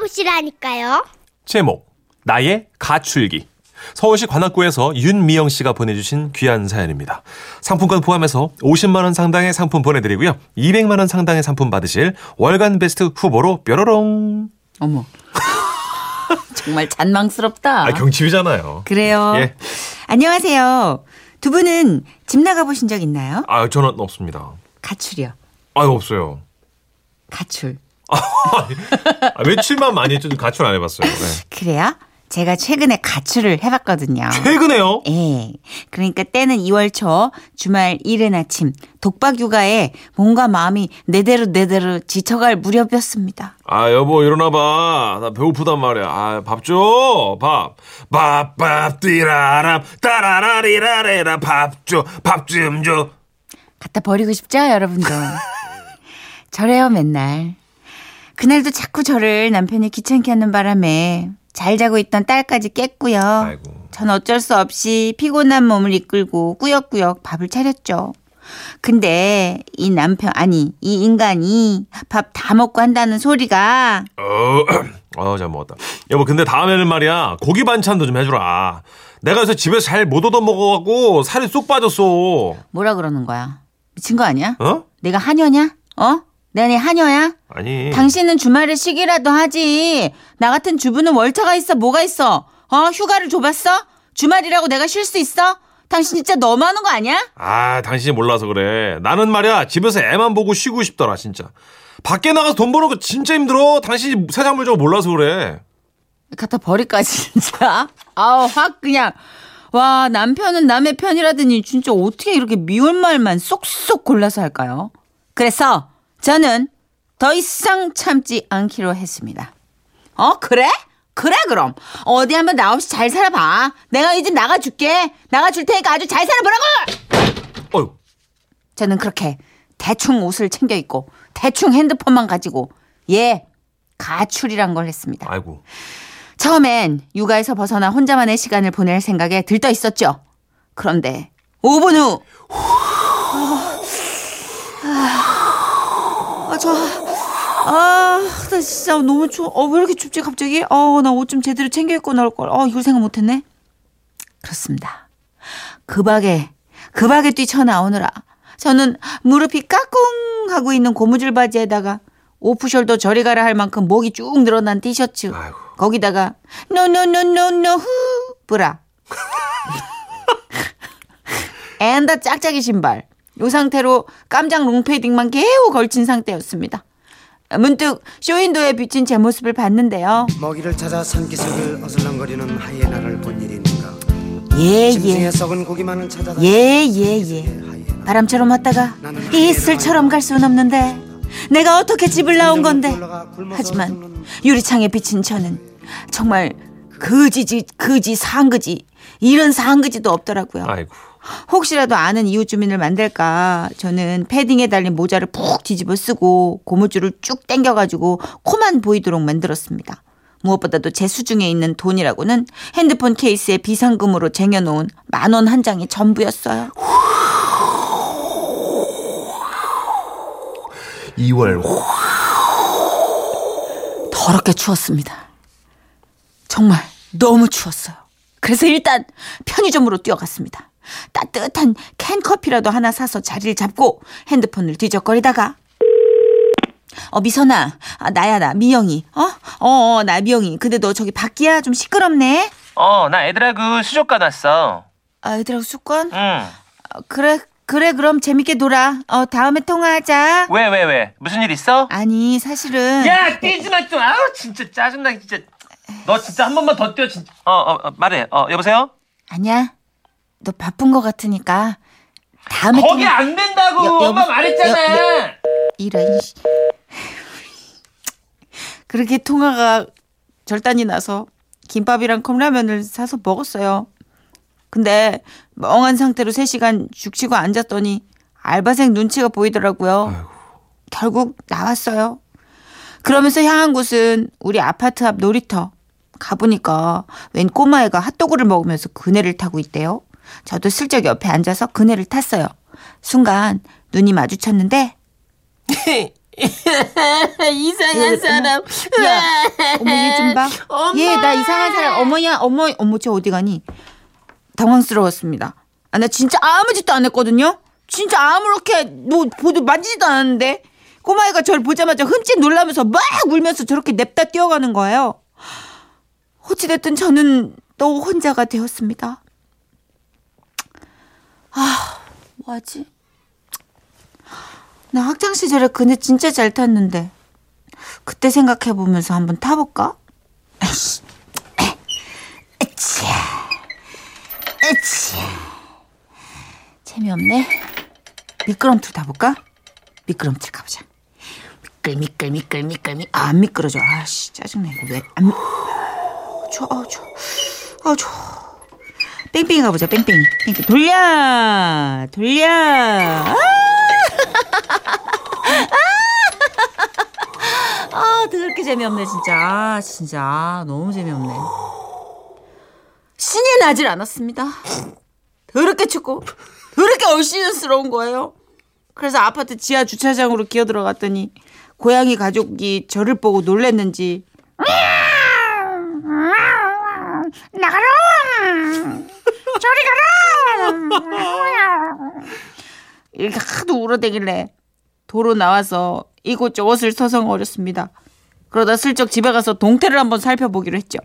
보시라니까요. 제목 나의 가출기 서울시 관악구에서 윤미영 씨가 보내주신 귀한 사연입니다. 상품권 포함해서 50만 원 상당의 상품 보내드리고요. 200만 원 상당의 상품 받으실 월간 베스트 후보로 뾰로롱. 어머. 정말 잔망스럽다. 아, 경칩이잖아요. 그래요. 예. 안녕하세요. 두 분은 집 나가 보신 적 있나요? 아, 저는 없습니다. 가출이요. 아, 없어요. 가출. 아, 며칠만 많이 했죠. 가출 안 해봤어요. 네. 그래요? 제가 최근에 가출을 해봤거든요. 최근에요? 예. 그러니까 때는 2월 초 주말 이른 아침 독박 육아에 몸과 마음이 내대로 내대로 지쳐갈 무렵이었습니다. 아, 여보, 일어나봐. 나 배고프단 말이야. 아, 밥 줘. 밥. 밥, 밥, 띠라람, 따라라리라레라, 밥 줘. 밥 좀 줘. 갖다 버리고 싶죠, 여러분도? 저래요, 맨날. 그날도 자꾸 저를 남편이 귀찮게 하는 바람에 잘 자고 있던 딸까지 깼고요. 아이고. 전 어쩔 수 없이 피곤한 몸을 이끌고 꾸역꾸역 밥을 차렸죠. 근데 이 남편, 아니, 이 인간이 밥 다 먹고 한다는 소리가 어, 어, 잘 먹었다. 여보, 근데 다음에는 말이야, 고기 반찬도 좀 해주라. 내가 요새 집에서 잘 못 얻어 먹어갖고 살이 쏙 빠졌어. 뭐라 그러는 거야? 미친 거 아니야? 어? 내가 하녀냐? 어? 내가 내 하녀야? 아니. 당신은 주말에 쉬기라도 하지. 나 같은 주부는 월차가 있어 뭐가 있어? 어 휴가를 줘봤어? 주말이라고 내가 쉴 수 있어? 당신 진짜 너무 하는 거 아니야? 아, 당신이 몰라서 그래. 나는 말이야, 집에서 애만 보고 쉬고 싶더라, 진짜. 밖에 나가서 돈 버는 거 진짜 힘들어. 당신이 세상 물정 몰라서 그래. 갖다 버릴까지 진짜. 아우 확 그냥 와 남편은 남의 편이라더니 진짜 어떻게 이렇게 미운 말만 쏙쏙 골라서 할까요? 그래서 저는 더 이상 참지 않기로 했습니다. 어 그래? 그래 그럼 어디 한번 나 없이 잘 살아봐. 내가 이 집 나가줄게. 나가줄 테니까 아주 잘 살아보라고. 어휴. 저는 그렇게 대충 옷을 챙겨 입고 대충 핸드폰만 가지고 예 가출이란 걸 했습니다. 아이고. 처음엔 육아에서 벗어나 혼자만의 시간을 보낼 생각에 들떠 있었죠. 그런데 5분 후. 아, 저, 아, 나 진짜 너무 추워. 어, 왜 이렇게 춥지, 갑자기? 어, 나 옷 좀 제대로 챙겨 입고 나올 걸. 어, 이걸 생각 못 했네. 그렇습니다. 급하게, 급하게 뛰쳐나오느라 저는 무릎이 까꿍 하고 있는 고무줄 바지에다가 오프숄더 저리 가라 할 만큼 목이 쭉 늘어난 티셔츠. 아이고. 거기다가 노노노노노 후 브라. and 짝짝이 신발. 요 상태로 깜장 롱패딩만 겨우 걸친 상태였습니다. 문득 쇼윈도에 비친 제 모습을 봤는데요. 먹이를 찾아 산기슭을 어슬렁거리는 하이에나를 본 일이 있는가 예, 예. 썩은 고기만을 찾아 예, 예, 예. 바람처럼 왔다가 이슬처럼 갈 수는 없는데 내가 어떻게 집을 나온 건데 하지만 유리창에 비친 저는 정말 그지지 그지 상그지 이런 상그지도 없더라고요. 아이고. 혹시라도 아는 이웃 주민을 만들까 저는 패딩에 달린 모자를 푹 뒤집어 쓰고 고무줄을 쭉 당겨가지고 코만 보이도록 만들었습니다. 무엇보다도 제 수중에 있는 돈이라고는 핸드폰 케이스에 비상금으로 쟁여놓은 만 원 한 장이 전부였어요. 2월. 더럽게 추웠습니다. 정말 너무 추웠어요. 그래서 일단 편의점으로 뛰어갔습니다. 따뜻한 캔커피라도 하나 사서 자리를 잡고 핸드폰을 뒤적거리다가 어 미선아 아, 나야 나 미영이 어어나 미영이 근데 너 저기 밖이야 좀 시끄럽네 어, 나 애들하고 수족관 왔어. 아 애들하고 습관 응. 어, 그래 그래 그럼 재밌게 놀아 어 다음에 통화하자 왜, 왜, 왜? 무슨 일 있어? 아니 사실은 야, 뛰지 마, 좀. 아우, 진짜 짜증나, 진짜. 너 진짜 한 번만 더 뛰어, 진짜. 어, 어, 어 말해. 어, 여보세요? 아니야 너 바쁜 거 같으니까 다음에 거기 통화- 안 된다고! 여- 엄마 여보- 말했잖아! 여- 이런 씨. 그렇게 통화가 절단이 나서 김밥이랑 컵라면을 사서 먹었어요. 근데 멍한 상태로 3시간 죽치고 앉았더니 알바생 눈치가 보이더라고요. 결국 나왔어요. 그러면서 향한 곳은 우리 아파트 앞 놀이터. 가보니까 웬 꼬마애가 핫도그를 먹으면서 그네를 타고 있대요. 저도 슬쩍 옆에 앉아서 그네를 탔어요. 순간 눈이 마주쳤는데 이상한 사람. 야, 어머 얘 좀 봐. 얘 나 이상한 사람. 어머야, 어머, 어머 쟤 어디 가니? 당황스러웠습니다. 아, 나 진짜 아무 짓도 안 했거든요. 진짜 아무렇게 뭐 보도 만지지도 않았는데 꼬마애가 저를 보자마자 흠칫 놀라면서 막 울면서 저렇게 냅다 뛰어가는 거예요. 어찌됐든 저는 또 혼자가 되었습니다. 아, 뭐하지? 나 학창 시절에 그네 진짜 잘 탔는데 그때 생각해 보면서 한번 타볼까? 에이씨. 에, 으쌰. 으쌰. 재미없네. 미끄럼틀 타볼까? 미끄럼틀 가보자. 미끌 미끌 미끌 미끌 미. 아, 안 미끄러져. 아씨 짜증나 이거 왜 안. 미... 좋아, 어, 좋아, 어, 좋아. 뺑뺑이 가보자. 뺑뺑이. 뺑뺑이 돌려, 돌려. 아! 아, 더럽게 재미없네, 진짜. 아, 진짜. 너무 재미없네. 신이 나질 않았습니다. 더럽게 춥고, 더럽게 얼씬스러운 거예요. 그래서 아파트 지하 주차장으로 기어 들어갔더니, 고양이 가족이 저를 보고 놀랬는지, 나가라! 저리 가라! 이렇게 하도 울어대길래 도로 나와서 이곳저곳을 서성거렸습니다. 그러다 슬쩍 집에 가서 동태를 한번 살펴보기로 했죠.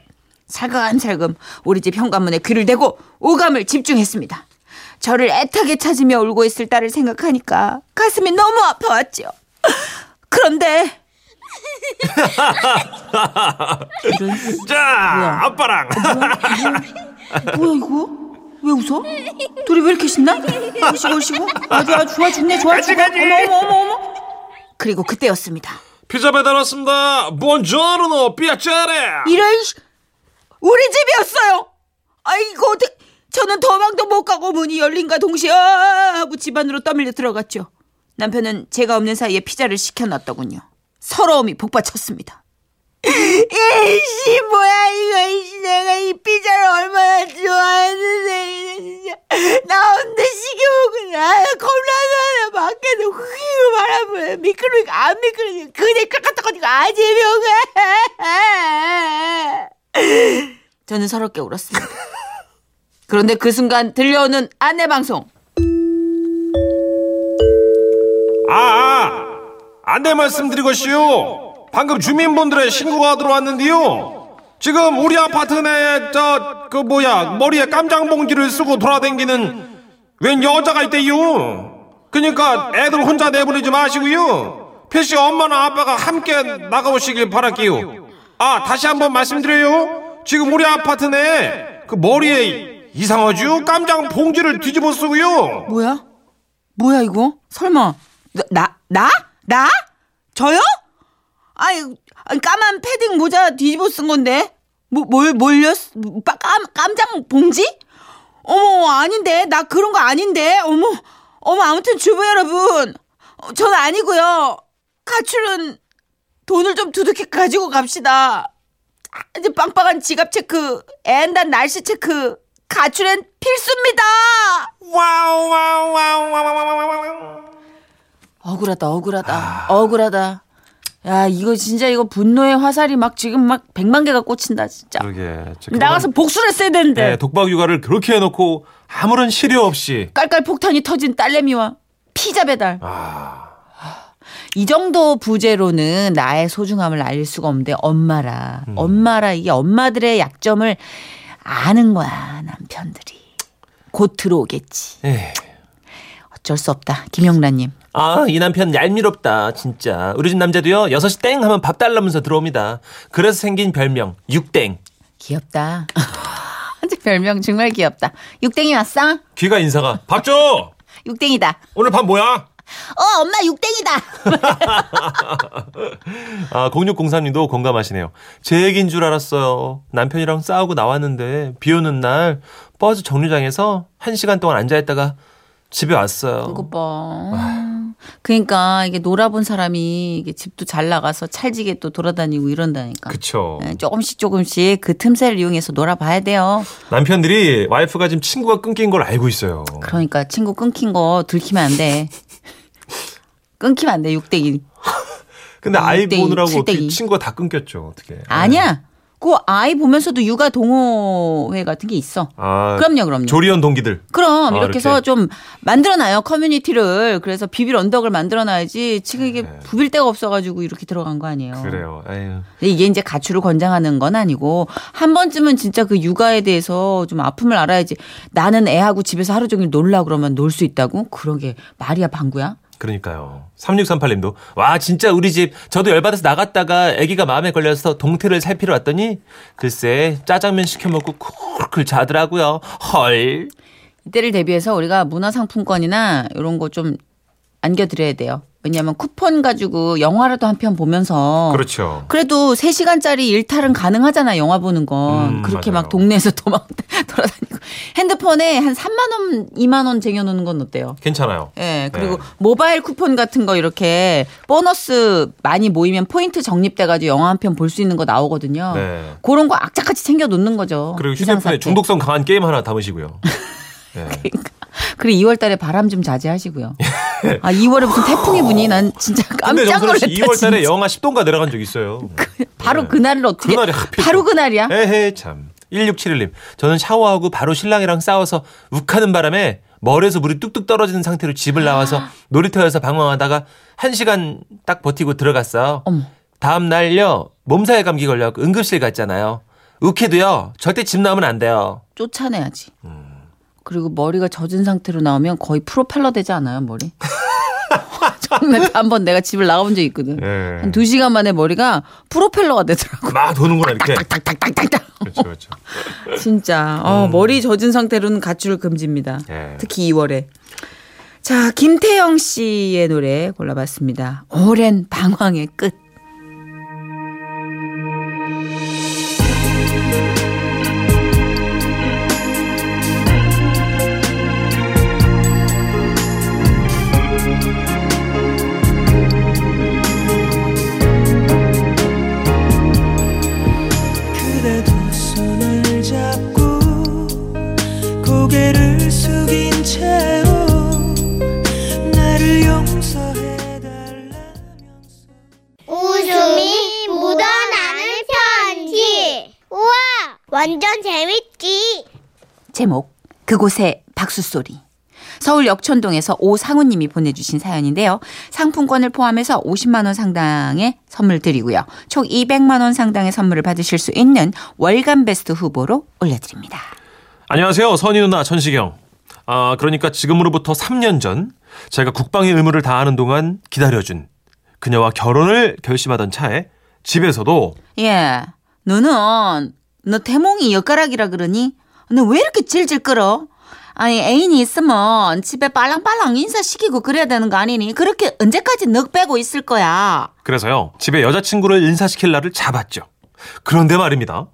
살금살금 우리 집 현관문에 귀를 대고 오감을 집중했습니다. 저를 애타게 찾으며 울고 있을 딸을 생각하니까 가슴이 너무 아파왔죠. 그런데 자? 아빠랑. 뭐야 이거? 왜 웃어? 둘이 왜 이렇게 신나? 얼씨구 얼씨구 아주 아주 좋아 죽네 좋아 죽어 어머 어머 어머 어머. 그리고 그때였습니다. 피자 배달 왔습니다. 본조르노 삐아짜레. 이런 씨, 우리 집이었어요. 아이고 어떡 저는 도망도 못 가고 문이 열린가 동시에 아 하고 집 안으로 떠밀려 들어갔죠. 남편은 제가 없는 사이에 피자를 시켜놨더군요. 서러움이 복받쳤습니다 이씨 뭐야 이거 이씨 내가 이 피자를 얼마나 좋아했는데 진짜. 나 혼자 시켜먹고 나 컵라면 밖에서 휘고 바라보면 미끄러니까 안 미끄러지 그대 깎아떡하니까 아 재미없어. 저는 서럽게 울었습니다. 그런데 그 순간 들려오는 안내 방송. 아, 아, 안내 말씀드리고시오. 방금 주민분들의 신고가 들어왔는데요. 지금 우리 아파트 내에 저, 그 뭐야, 머리에 깜장 봉지를 쓰고 돌아다니는 웬 여자가 있대요. 그러니까 애들 혼자 내보내지 마시고요. 필시 엄마나 아빠가 함께 나가오시길 바랄게요. 아, 다시 한번 말씀드려요. 지금 우리 아파트 내에 그 머리에 이상하죠? 깜장 봉지를 뒤집어 쓰고요. 뭐야? 뭐야 이거? 설마 나 나? 나? 나? 저요? 아니, 아니, 까만 패딩 모자 뒤집어 쓴 건데 뭐, 뭘 몰렸? 빠- 깜 깜장 봉지? 어머 아닌데 나 그런 거 아닌데 어머 어머 아무튼 주부 여러분 어, 전 아니고요 가출은 돈을 좀 두둑히 가지고 갑시다 아, 이제 빵빵한 지갑 체크 and 날씨 체크 가출엔 필수입니다. wow, wow, wow, wow, wow, wow, wow. 억울하다, 억울하다, 억울하다. 야, 이거 진짜 이거 분노의 화살이 막 지금 막 백만 개가 꽂힌다, 진짜. 그러게. 나가서 복수를 했어야 되는데. 네, 독박 육아를 그렇게 해놓고 아무런 실효 없이. 깔깔 폭탄이 터진 딸내미와 피자 배달. 아, 이 정도 부재로는 나의 소중함을 알릴 수가 없는데 엄마라. 엄마라 이게 엄마들의 약점을 아는 거야, 남편들이. 곧 들어오겠지. 에. 어쩔 수 없다. 김영란님. 아, 이 남편 얄미롭다, 진짜. 우리 집 남자도요, 6시 땡 하면 밥 달라면서 들어옵니다. 그래서 생긴 별명, 육땡. 귀엽다. 별명 정말 귀엽다. 육땡이 왔어? 귀가 인사가, 밥 줘! 육땡이다. 오늘 밥 뭐야? 어, 엄마 육땡이다. 아, 0603님도 공감하시네요. 제 얘기인 줄 알았어요. 남편이랑 싸우고 나왔는데, 비 오는 날, 버스 정류장에서 1시간 동안 앉아 있다가 집에 왔어요. 이거 봐. 그러니까 이게 놀아본 사람이 이게 집도 잘 나가서 찰지게 또 돌아다니고 이런다니까. 그쵸. 예, 조금씩 조금씩 그 틈새를 이용해서 놀아봐야 돼요. 남편들이 와이프가 지금 친구가 끊긴 걸 알고 있어요. 그러니까 친구 끊긴 거 들키면 안 돼. 끊기면 안 돼, 육땡이. 근데 아이 보느라고 어떻게. 친구가 다 끊겼죠. 어떻게? 아니야. 그 아이 보면서도 육아 동호회 같은 게 있어. 아, 그럼요, 그럼요. 조리원 동기들. 그럼 아, 이렇게 해서 이렇게. 좀 만들어놔요 커뮤니티를 그래서 비빌 언덕을 만들어놔야지 지금 이게 부빌 데가 없어가지고 이렇게 들어간 거 아니에요. 네. 그래요. 아유. 이게 이제 가출을 권장하는 건 아니고 한 번쯤은 진짜 그 육아에 대해서 좀 아픔을 알아야지 나는 애하고 집에서 하루 종일 놀라 그러면 놀 수 있다고 그러게 말이야 방구야. 그러니까요. 3638님도 와 진짜 우리 집 저도 열받아서 나갔다가 아기가 마음에 걸려서 동태를 살피러 왔더니 글쎄 짜장면 시켜 먹고 쿨쿨 자더라고요. 헐. 이때를 대비해서 우리가 문화상품권이나 이런 거 좀 안겨드려야 돼요. 왜냐하면 쿠폰 가지고 영화라도 한 편 보면서 그렇죠. 그래도 3시간짜리 일탈은 가능하잖아, 영화 보는 건. 음, 그렇게 맞아요. 막 동네에서 도망 돌아다니고. 핸드폰에 한 3만 원, 2만 원 쟁여놓는 건 어때요? 괜찮아요. 예, 그리고 네. 모바일 쿠폰 같은 거 이렇게 보너스 많이 모이면 포인트 적립돼가지고 영화 한 편 볼 수 있는 거 나오거든요. 네. 그런 거 악착같이 챙겨 놓는 거죠. 그리고. 휴대폰에 중독성 강한 게임 하나 담으시고요. 네. 그리고 2월 달에 바람 좀 자제하시고요. 아, 2월에 무슨 태풍이 부니 난 진짜 깜짝 놀랐다. 2월 달에. 영하 10도인가 내려간 적 있어요. 바로 네. 그날을 어떻게 그날이 하필 바로 또. 그날이야? 에헤 참. 1671님. 저는 샤워하고 바로 신랑이랑 싸워서 욱하는 바람에 머리에서 물이 뚝뚝 떨어지는 상태로 집을 나와서 놀이터에서 방황하다가 1시간 딱 버티고 들어갔어요. 어머. 다음 날요. 몸살에 감기 걸려 응급실 갔잖아요. 욱해도요. 절대 집 나오면 안 돼요. 쫓아내야지. 음. 그리고 머리가 젖은 상태로 나오면 거의 프로펠러 되지 않아요, 머리? 정말 한번 내가 집을 나가본 적이 있거든. 예. 한두 시간 만에 머리가 프로펠러가 되더라고. 막 도는구나 이렇게. 딱딱딱딱딱. 그렇죠, 그렇죠. 진짜. 어, 머리 젖은 상태로는 가출 금지입니다. 예. 특히 2월에. 자, 김태영 씨의 노래 골라봤습니다. 오랜 방황의 끝. 고개를 숙인 채로 나를 용서해달라면서 웃음이 묻어나는 편지. 우와, 완전 재밌지. 제목 그곳의 박수소리 서울 역촌동에서 오상우님이 보내주신 사연인데요. 상품권을 포함해서 50만 원 상당의 선물 드리고요. 총 200만 원 상당의 선물을 받으실 수 있는 월간 베스트 후보로 올려드립니다. 안녕하세요. 선희 누나 천시경. 아, 그러니까 지금으로부터 3년 전 제가 국방의 의무를 다하는 동안 기다려준 그녀와 결혼을 결심하던 차에 집에서도 예, 너는 너 태몽이 엿가락이라 그러니? 너 왜 이렇게 질질 끌어? 아니 애인이 있으면 집에 빨랑빨랑 인사시키고 그래야 되는 거 아니니? 그렇게 언제까지 넋 빼고 있을 거야? 그래서요. 집에 여자친구를 인사시킬 날을 잡았죠. 그런데 말입니다.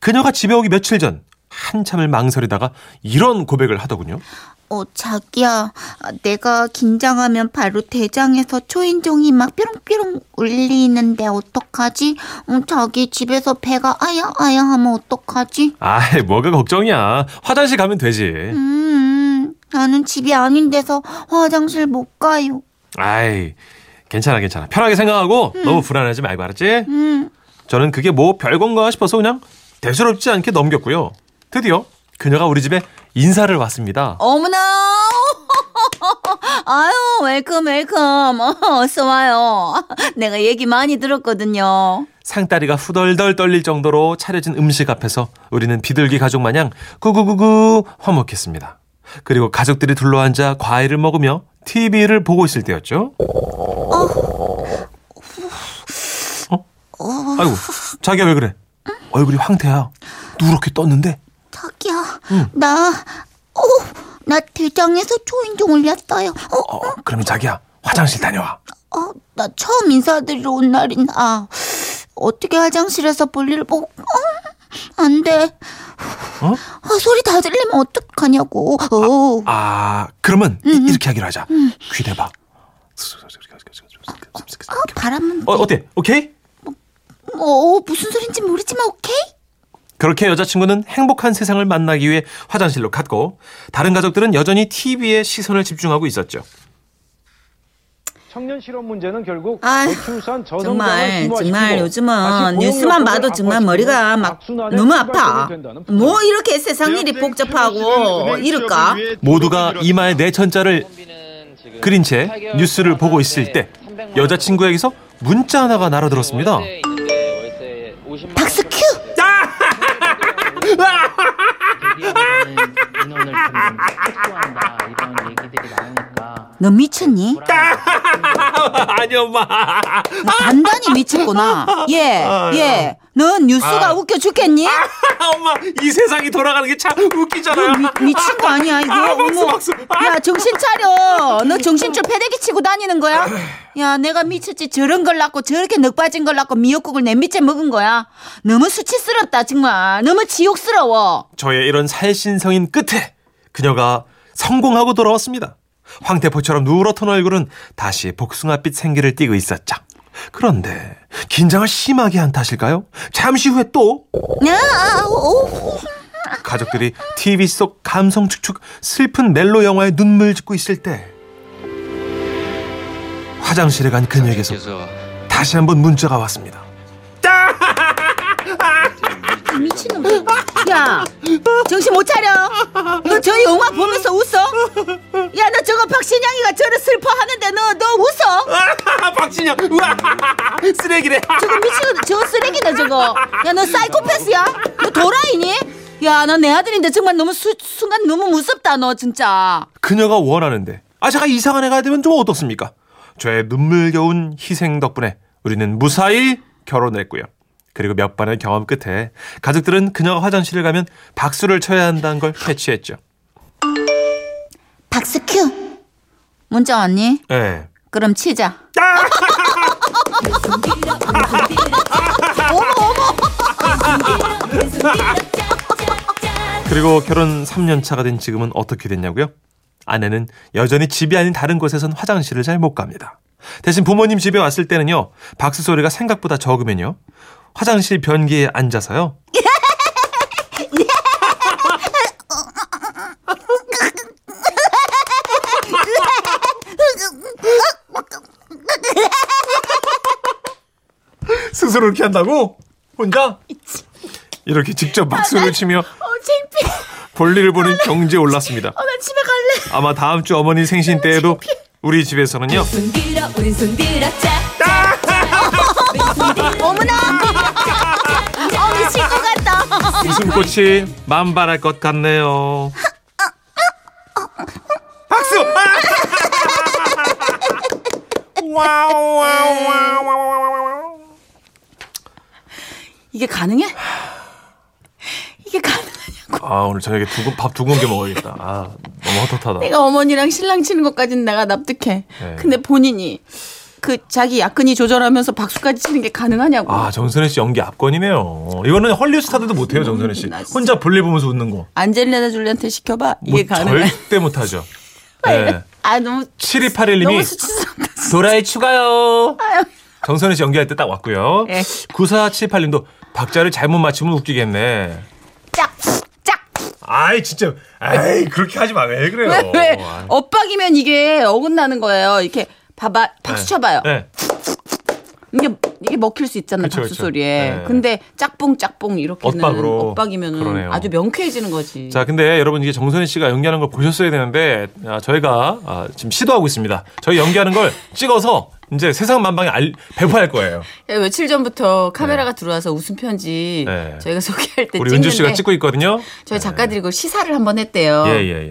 그녀가 집에 오기 며칠 전 한참을 망설이다가 이런 고백을 하더군요. 어, 자기야, 내가 긴장하면 바로 대장에서 초인종이 막 뾰롱뾰롱 울리는데 어떡하지? 어, 자기 집에서 배가 아야 아야 하면 어떡하지? 아이, 뭐가 걱정이야. 화장실 가면 되지. 음, 나는 집이 아닌 데서 화장실 못 가요. 아이, 괜찮아, 괜찮아. 편하게 생각하고 너무 불안하지 말고 알았지? 음, 저는 그게 뭐 별건가 싶어서 그냥 대수롭지 않게 넘겼고요. 드디어 그녀가 우리 집에 인사를 왔습니다. 어머나! 아유, welcome, welcome. 어, 어서 와요. 내가 얘기 많이 들었거든요. 상다리가 후덜덜 떨릴 정도로 차려진 음식 앞에서 우리는 비둘기 가족 마냥 구구구구 화목했습니다. 그리고 가족들이 둘러앉아 과일을 먹으며 TV를 보고 있을 때였죠. 어? 아이고, 자기야 왜 그래? 얼굴이 황태야. 누렇게 떴는데? 자기야, 나, 어, 나 대장에서 초인종 울렸어요. 어, 어, 그러면 자기야 화장실 다녀와. 어, 나 처음 인사드리러 온 날이나 어떻게 화장실에서 볼일을 보고 어, 안 돼. 어? 아, 소리 다 들리면 어떡하냐고. 어. 아, 그러면 이- 이렇게 하기로 하자. 귀 대봐. 아, 바람은 어, 어때? 오케이? 어, 무슨 소린지 모르지만 오케이? 그렇게 여자친구는 행복한 세상을 만나기 위해 화장실로 갔고 다른 가족들은 여전히 TV에 시선을 집중하고 있었죠. 청년 실업 문제는 결국 저성장을 정말 정말 요즘은 뉴스만 봐도 정말 머리가 막 너무 아파. 뭐 이렇게 세상 일이 복잡하고 이럴까? 모두가 이마에 내 천자를 그린 채 뉴스를 보고 있을 때 여자친구에게서 문자 하나가 날아들었습니다. 너 미쳤니? 아니 엄마. 단단히 미쳤구나. 예, 예. 넌 뉴스가 아. 웃겨 죽겠니? 엄마 이 세상이 돌아가는 게 참 웃기잖아요. 미, 미친 거 아니야 이거? 아, 박수, 어머. 박수. 아. 야 정신 차려. 너 정신줄 패대기 치고 다니는 거야? 야 내가 미쳤지 저런 걸 낳고 저렇게 넉 빠진 걸 낳고 미역국을 내 밑에 먹은 거야. 너무 수치스럽다 정말. 너무 지옥스러워. 저의 이런 살신성인 끝에 그녀가 성공하고 돌아왔습니다. 황태포처럼 누렇던 얼굴은 다시 복숭아빛 생기를 띠고 있었죠. 그런데 긴장을 심하게 한 탓일까요? 잠시 후에 또. 가족들이 TV 속 감성 축축 슬픈 멜로 영화에 눈물 짓고 있을 때 화장실에 간 그녀에게서 다시 한번 문자가 왔습니다. 미친놈. 야, 정신 못 차려. 너 저 영화 보면서 웃어? 야, 너 저거 박신양이가 저를 슬퍼하는데 너, 너 웃어? 박진영, 우와, 쓰레기래. 저거 미치거든. 저거 쓰레기다, 저거. 야, 너 사이코패스야? 너 도라이니? 야, 너 내 아들인데 정말 너무 수, 순간 너무 무섭다, 너 진짜. 그녀가 원하는데 아 제가 이상한 애가 되면 좀 어떻습니까? 저의 눈물겨운 희생 덕분에 우리는 무사히 결혼을 했고요. 그리고 몇 번의 경험 끝에 가족들은 그녀가 화장실을 가면 박수를 쳐야 한다는 걸 캐치했죠. 박수 큐! 문자 왔니? 예. 그럼 치자. 그리고 결혼 3년 차가 된 지금은 어떻게 됐냐고요? 아내는 여전히 집이 아닌 다른 곳에선 화장실을 잘 못 갑니다. 대신 부모님 집에 왔을 때는요. 박수 소리가 생각보다 적으면요. 화장실 변기에 앉아서요. 스스로 이렇게 한다고? 혼자? 이렇게 직접 박수를 치며 볼일을 보는 경지에 올랐습니다. 나 집에 갈래. 아마 다음 주 어머니 생신 때에도 우리 집에서는요. 어머나. 어, 미칠 것 같다. 웃음꽃이 만발할 것 같네요. 박수! wow, wow, wow, wow. 이게 가능해? 이게 가능하냐? 아 오늘 저녁에 두근 밥두 공기 먹어야겠다. 아 너무 헛헛하다. 내가 어머니랑 신랑 치는 것까지는 내가 납득해. 네. 근데 본인이 그 자기 야근이 조절하면서 박수까지 치는 게 가능하냐고. 아 정선혜 씨 연기 압권이네요. 이거는 헐리우드 스타들도 못해요 정선혜 씨. 혼자 볼일 보면서 웃는 거. 안젤리나 줄리한테 시켜봐. 이게 뭐 가능해. 절대 못하죠. 네. 아 너무 7281님이 너무 수치스럽다. 도라이 추가요. 정선혜 씨 연기할 때 딱 왔고요. 예. 9478님도 박자를 잘못 맞추면 웃기겠네. 짝, 짝. 아이 진짜 아이 그렇게 하지 마 왜 그래요? 왜, 왜? 엇박이면 이게 어긋나는 거예요. 이렇게 봐봐. 박수 네. 쳐봐요. 네. 이게 이게 먹힐 수 있잖아 그쵸, 박수 그쵸. 소리에. 네. 근데 짝뽕 짝뽕 이렇게는 엇박으로. 엇박이면은 그러네요. 아주 명쾌해지는 거지. 자, 근데 여러분 이게 정선희 씨가 연기하는 걸 보셨어야 되는데 아, 저희가 아, 지금 시도하고 있습니다. 저희 연기하는 걸 찍어서 이제 세상 만방에 알, 배포할 거예요. 야, 며칠 전부터 카메라가 들어와서 웃음 편지 네. 저희가 소개할 때 우리 찍는데 은주 씨가 찍고 있거든요. 저희 작가들이 그걸 시사를 한번 했대요. 예, 예, 예.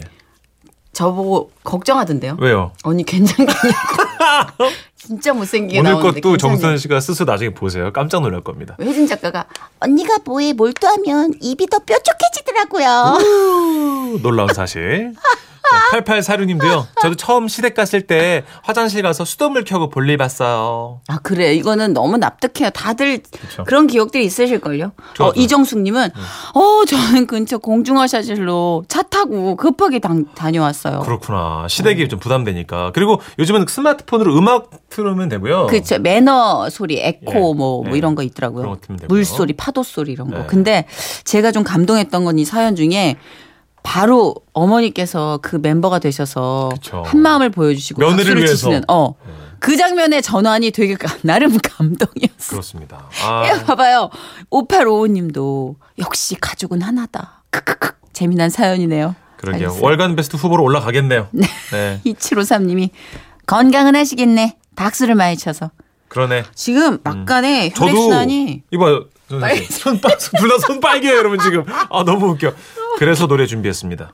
저보고 걱정하던데요. 왜요? 언니 괜찮겠냐고. 진짜 못생기게 오늘 나오는데 것도 괜찮냐고. 정선희 씨가 스스로 나중에 보세요. 깜짝 놀랄 겁니다. 혜진 작가가 언니가 뭐에 몰두하면 입이 더 뾰족해지더라고요. 우, 놀라운 사실. 8846님도요. 저도 처음 시댁 갔을 때 화장실 가서 수돗물 켜고 볼일 봤어요. 아 그래 이거는 너무 납득해요. 다들 그쵸. 그런 기억들이 있으실걸요. 좋아, 어, 좋아. 네. 이정숙님은 어 저는 근처 공중화샤실로 차 타고 급하게 당, 다녀왔어요. 그렇구나. 시댁이 좀 부담되니까. 그리고 요즘은 스마트폰으로 음악 틀으면 되고요. 그쵸 매너 소리 에코 예, 뭐, 뭐 예. 이런 거 있더라고요. 물소리 파도 소리 이런 거. 네. 근데 제가 좀 감동했던 건 이 사연 중에 바로 어머니께서 그 멤버가 되셔서 그쵸. 한 마음을 보여주시고 며느리를 위해서. 치시는 어그 장면의 전환이 되게 가- 나름 감동이었어. 그렇습니다. 예, 아, 봐봐요. 5855님도 역시 가족은 하나다. 크크크. 재미난 사연이네요. 그러게요. 알겠어요. 월간 베스트 후보로 올라가겠네요. 네. 2753님이 건강은 하시겠네. 박수를 많이 쳐서. 그러네. 지금 막간에 음. 혈액순환이 이봐요. 선생님. 손 빨, 둘다 손 빨개요, 여러분 지금. 아 너무 웃겨. 그래서 노래 준비했습니다.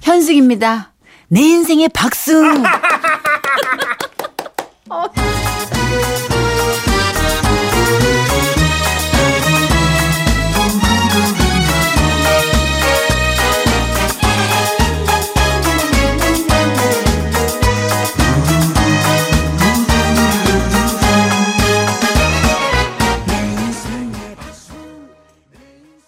현숙입니다. 내 인생의 박수. 어,